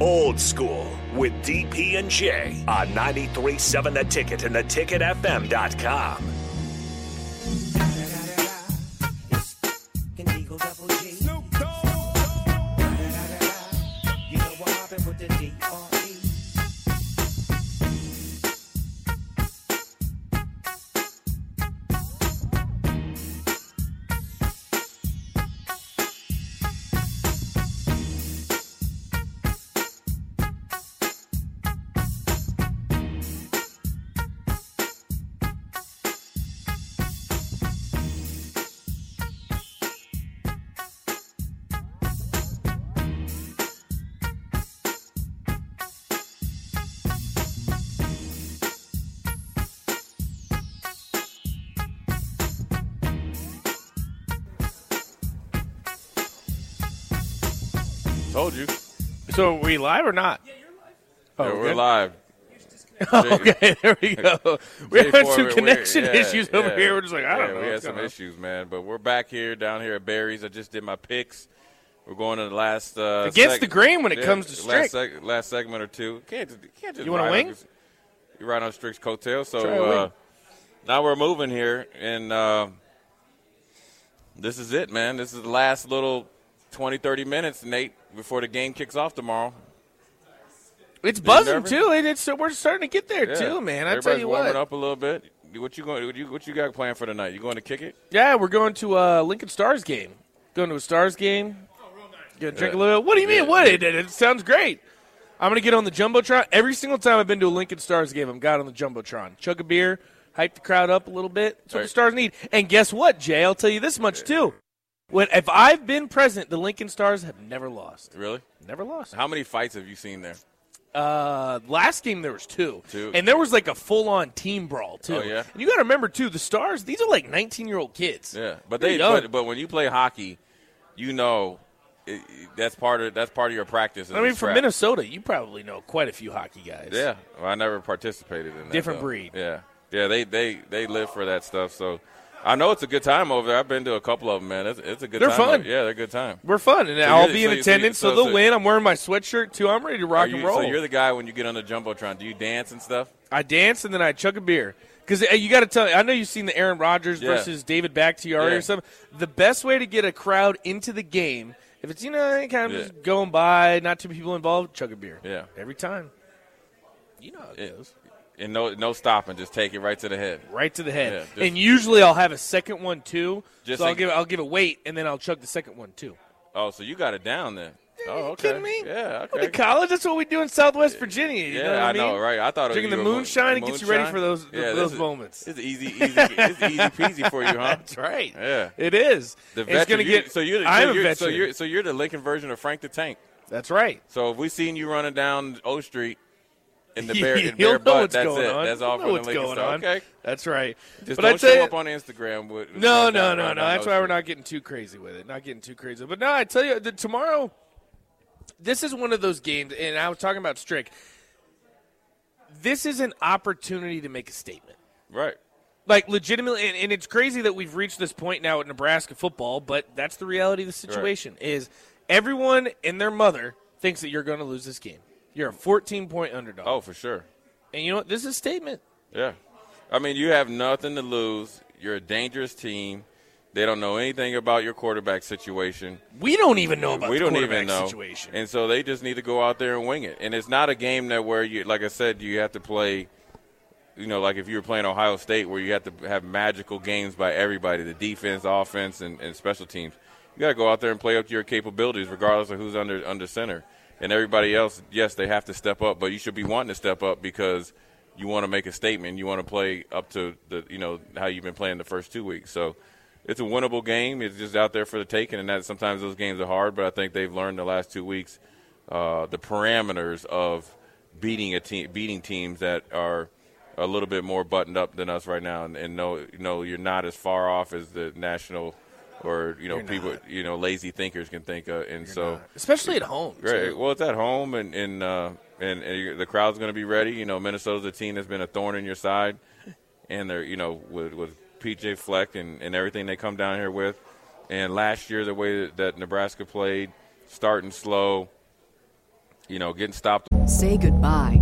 Old School with DP and J on 93.7 The Ticket and theticketfm.com. Told you. So are we live or not? Yeah, you're live. Oh, Yeah, we're good. live. okay, there we go. We're Jay having some connection yeah, issues over yeah. here. We're just like, I don't know. We had some on. issues, man, but we're back here down here at Barry's. I just did my picks. We're going to the last uh, Against seg- the grain when it yeah, comes to last, seg- last segment or two. Can't can't just You want a ride wing? On, you ride on Strick's coattail. So wing. uh, now we're moving here, and uh, this is it, man. This is the last little 20, 30 minutes, Nate, before the game kicks off tomorrow. It's buzzing too. It, it's we're starting to get there Yeah. too, man. I tell you warming what. up a little bit. What you going? What you, what you got planned for tonight? You going to kick it? Yeah, we're going to a Lincoln Stars game. Going to a Stars game. Gonna drink Yeah. a little. What do you mean? Yeah. What? It, it, it sounds great. I'm gonna get on the jumbotron. Every single time I've been to a Lincoln Stars game, I'm got on the jumbotron. Chug a beer, hype the crowd up a little bit. That's what Right. the Stars need. And guess what, Jay? I'll tell you this much too. When if I've been present, the Lincoln Stars have never lost. Really? Never lost. How many fights have you seen there? Uh, last game there was two, Two. and there was like a full-on team brawl too. Oh, yeah? And you got to remember too, the Stars. These are like 19-year-old kids. Yeah, but They're they young. but, but when you play hockey, you know it- that's part of that's part of your practice. I mean, from. Minnesota, you probably know quite a few hockey guys. Yeah, well, I never participated in that. Different though. breed. Yeah, yeah, they they they live for that stuff. So I know it's a good time over there. I've been to a couple of them, man. It's, it's a good They're time. fun. Yeah, they're a good time. We're fun, and So I'll be so in attendance, so, so- they'll win. I'm wearing my sweatshirt too. I'm ready to rock you- and roll. So you're the guy when you get on the jumbotron. Do you dance and stuff? I dance and then I chug a beer. Because you got to tell I know you've seen the Aaron Rodgers Yeah. versus David Bakhtiari Yeah. or something. The best way to get a crowd into the game, if it's, you know, kind of Yeah. just going by, not too many people involved, chug a beer. Yeah. Every time. You know how it It- goes. And no no stopping, just take it right to the head. Right to the head. Yeah, just- and usually I'll have a second one too. Just so I'll give, I'll give it weight, and then I'll chug the second one too. Oh, so you got it down then? Oh, you okay. kidding me? Yeah, okay. college, that's what we do in Southwest Virginia. You yeah, know I, I mean? know, right? I thought it- Drinking the moonshine, it gets you ready for those Yeah, those is- moments. It's easy, easy, it's easy peasy for you, huh? That's right. Yeah. It is. The it's going to you- get. so you're, I'm so you're, veteran. so you're so you're the Lincoln version of Frank the Tank. That's right. So if we seen you running down O Street in the bare, in bare butt, what's that's going it. on. That's all for the Lincoln going Star. on. Okay. That's right. Just but don't I tell show you, up on Instagram with. with no, no, no, no. That's why we're not getting too crazy with it. Not getting too crazy. But no, I tell you, the, tomorrow, this is one of those games, and I was talking about Strick. This is an opportunity to make a statement. Right. Like legitimately, and, and it's crazy that we've reached this point now at Nebraska football, but that's the reality of the situation. Is everyone and their mother thinks that you're going to lose this game? You're a 14 point underdog. Oh, for sure. and you know what? This is a statement. Yeah. I mean, you have nothing to lose. You're a dangerous team. They don't know anything about your quarterback situation. We don't even know about we the don't quarterback even know. situation. And so they just need to go out there and wing it. And it's not a game that where you, like I said, you have to play. You know, like if you were playing Ohio State, where you have to have magical games by everybody, the defense, offense, and, and special teams. You got to go out there and play up to your capabilities, regardless of who's under under center. And everybody else, yes, they have to step up, but you should be wanting to step up because you want to make a statement. You want to play up to the you know how you've been playing the first two weeks. So it's a winnable game. It's just out there for the taking, and that sometimes those games are hard. But I think they've learned the last two weeks uh, the parameters of beating a team, beating teams that are a little bit more buttoned up than us right now, and, and know you know you're not as far off as the national or you know You're people not. you know lazy thinkers can think of, and so. Especially at home. Right. too. Well, it's at home, and and uh, and, and the crowd's going to be ready. You know, Minnesota's a team that's been a thorn in your side, and they're you know with with PJ Fleck and, and everything they come down here with. And last year, the way that, that Nebraska played, starting slow, you know, getting stopped. Say goodbye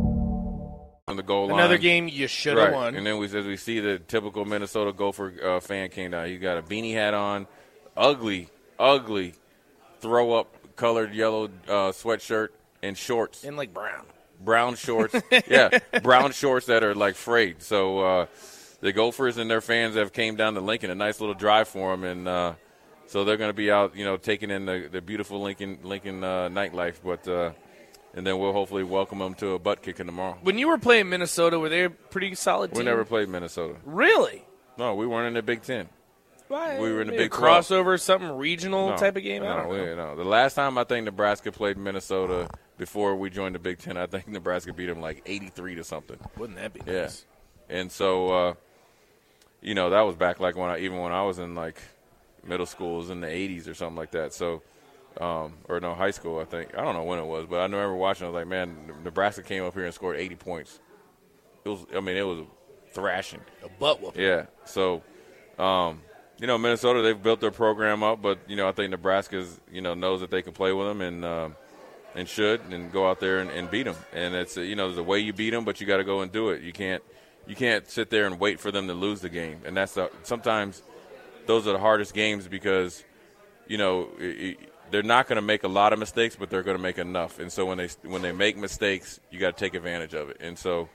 On the goal line. Another game you should have right. won. And then we, as we see the typical Minnesota Gopher uh, fan came down. He got a beanie hat on, ugly, ugly, throw up colored yellow uh, sweatshirt and shorts, and like Brown. brown shorts. yeah, brown shorts that are like frayed. So uh, the Gophers and their fans have came down to Lincoln. A nice little drive for them, and uh, so they're going to be out, you know, taking in the, the beautiful Lincoln Lincoln uh, nightlife. But uh, and then we'll hopefully welcome them to a butt kicking tomorrow. When you were playing Minnesota, were they a pretty solid team? We never played Minnesota. Really? No, we weren't in the Big Ten. Why? We were in the Maybe Big a 12. crossover, something regional No, type of game. I No, don't we, know. no. The last time I think Nebraska played Minnesota before we joined the Big Ten, I think Nebraska beat them like eighty-three to something. Wouldn't that be Yeah, nice? and so uh, you know that was back like when I even when I was in like middle school, it was in the '80s or something like that. So. Um, or no, high school, I think. I don't know when it was, but I remember watching. I was like, man, Nebraska came up here and scored 80 points. It was, I mean, it was thrashing. A butt whooping. Yeah. So, um, you know, Minnesota they've built their program up, but you know, I think Nebraska's you know knows that they can play with them and um, and should and go out there and, and beat them. And it's you know there's a way you beat them, but you got to go and do it. You can't you can't sit there and wait for them to lose the game. And that's the, sometimes those are the hardest games because you know. i i they're not going to make a lot of mistakes, but they're going to make enough. And so when they when they make mistakes, you got to take advantage of it. And so,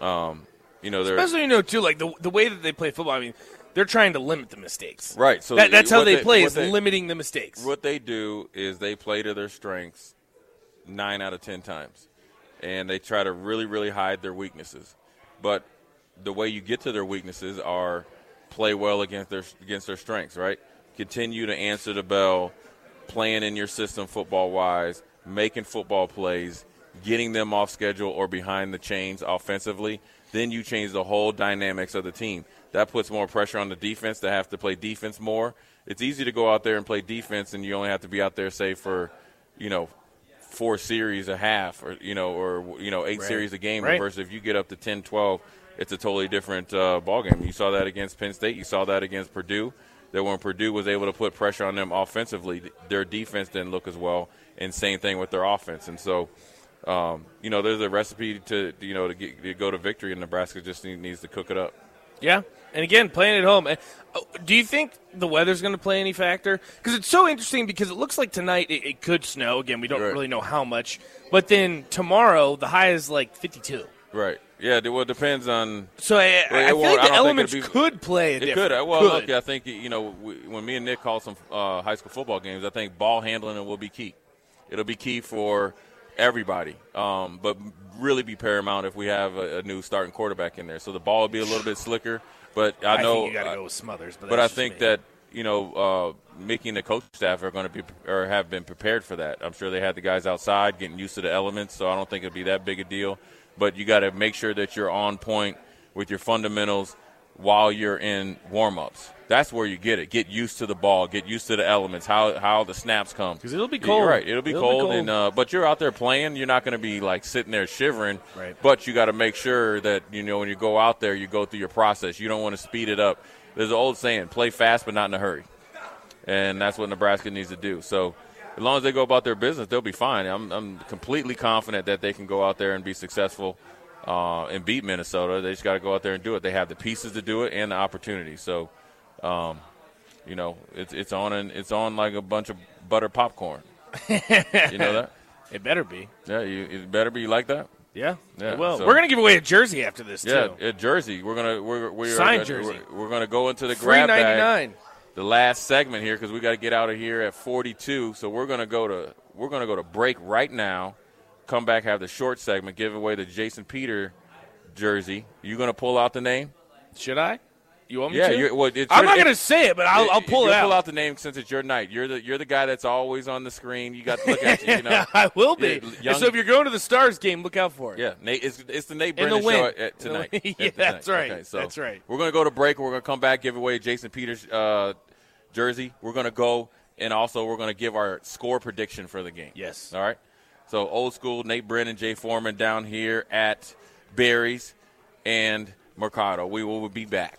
um, you know, they're Especially you know too, like the the way that they play football. I mean, they're trying to limit the mistakes. right. So That, that's how what they, play is they- limiting the mistakes. What they do is they play to their strengths nine out of ten times, and they try to really, really hide their weaknesses. But the way you get to their weaknesses are play well against their against their strengths. Right? Continue to answer the bell, playing in your system football wise, making football plays, getting them off schedule or behind the chains offensively. Then you change the whole dynamics of the team. That puts more pressure on the defense to have to play defense more. It's easy to go out there and play defense, and you only have to be out there, say, for, you know, four series a half, or you know, or you know, eight Right. series a game. Right. Versus if you get up to 10, 12, it's a totally different uh, ball game. You saw that against Penn State. You saw that against Purdue. That when Purdue was able to put pressure on them offensively, their defense didn't look as well. And same thing with their offense. And so, um, you know, there's a recipe to you know to, get, to go to victory, and Nebraska just need, needs to cook it up. Yeah, and again, playing at home. Uh, oh, Do you think the weather's going to play any factor? Because it's so interesting. Because it looks like tonight it, it could snow. Again, we don't Right. really know how much. But then tomorrow the high is like 52. Right. Yeah. Well, it depends on So I, it I feel like I the elements be- could play a It could. Well, could. look, I think you know we, when me and Nick call some uh, high school football games, I think ball handling will be key. It'll be key for everybody, um, but really be paramount if we have a, a new starting quarterback in there. So the ball will be a little bit slicker, but I I know. think you got to uh, go with Smothers. But, but I think me. that you know uh, Mickey and the coach staff are going to be or have been prepared for that. I'm sure they had the guys outside getting used to the elements, so I don't think it'd be that big a deal. But you got to make sure that you're on point with your fundamentals, while you're in warm-ups. That's where you get it. Get used to the ball. Get used to the elements. How how the snaps come. Because it'll be You're cold. right. It'll be, It'll cold, be cold. and uh, but you're out there playing. You're not going to be like sitting there shivering. Right. But you got to make sure that you know when you go out there, you go through your process. You don't want to speed it up. There's an old saying: "Play fast, but not in a hurry," and that's what Nebraska needs to do. So. As long as they go about their business, they'll be fine. I'm, I'm completely confident that they can go out there and be successful uh, and beat Minnesota. They just got to go out there and do it. They have the pieces to do it and the opportunity. So, um, you know, it's it's on and it's on like a bunch of butter popcorn. you know that? It better be. Yeah, you it better be like that. Yeah. Yeah, Well, so- we're gonna give away a jersey after this Yeah, too. at Jersey, we're gonna we're we're Signed gonna, jersey. We're, we're gonna go into the Free grab ninety bag. The last segment here because we got to get out of here at 42. So we're gonna go to we're gonna go to break right now. Come back, have the short segment, give away the Jason Peter jersey. You gonna pull out the name? Should I? You want me Yeah, to? you're, well, I'm not gonna say it, but I'll, I'll pull it out. Pull out the name since it's your night. You're the you're the guy that's always on the screen. You got to look at you. You know. I will be. Young- so if you're going to the Stars game, look out for it. Yeah, Nate. It's, it's the Nate In the show at, at tonight. At Yeah, tonight. that's right. Okay, so That's right. We're going to go to break. We're going to come back, give away Jason Peter's uh, jersey. We're going to go, and also we're going to give our score prediction for the game. Yes. All right. So old school Nate Brennan, Jay Foreman down here at Barry's and Mercado. We will be back.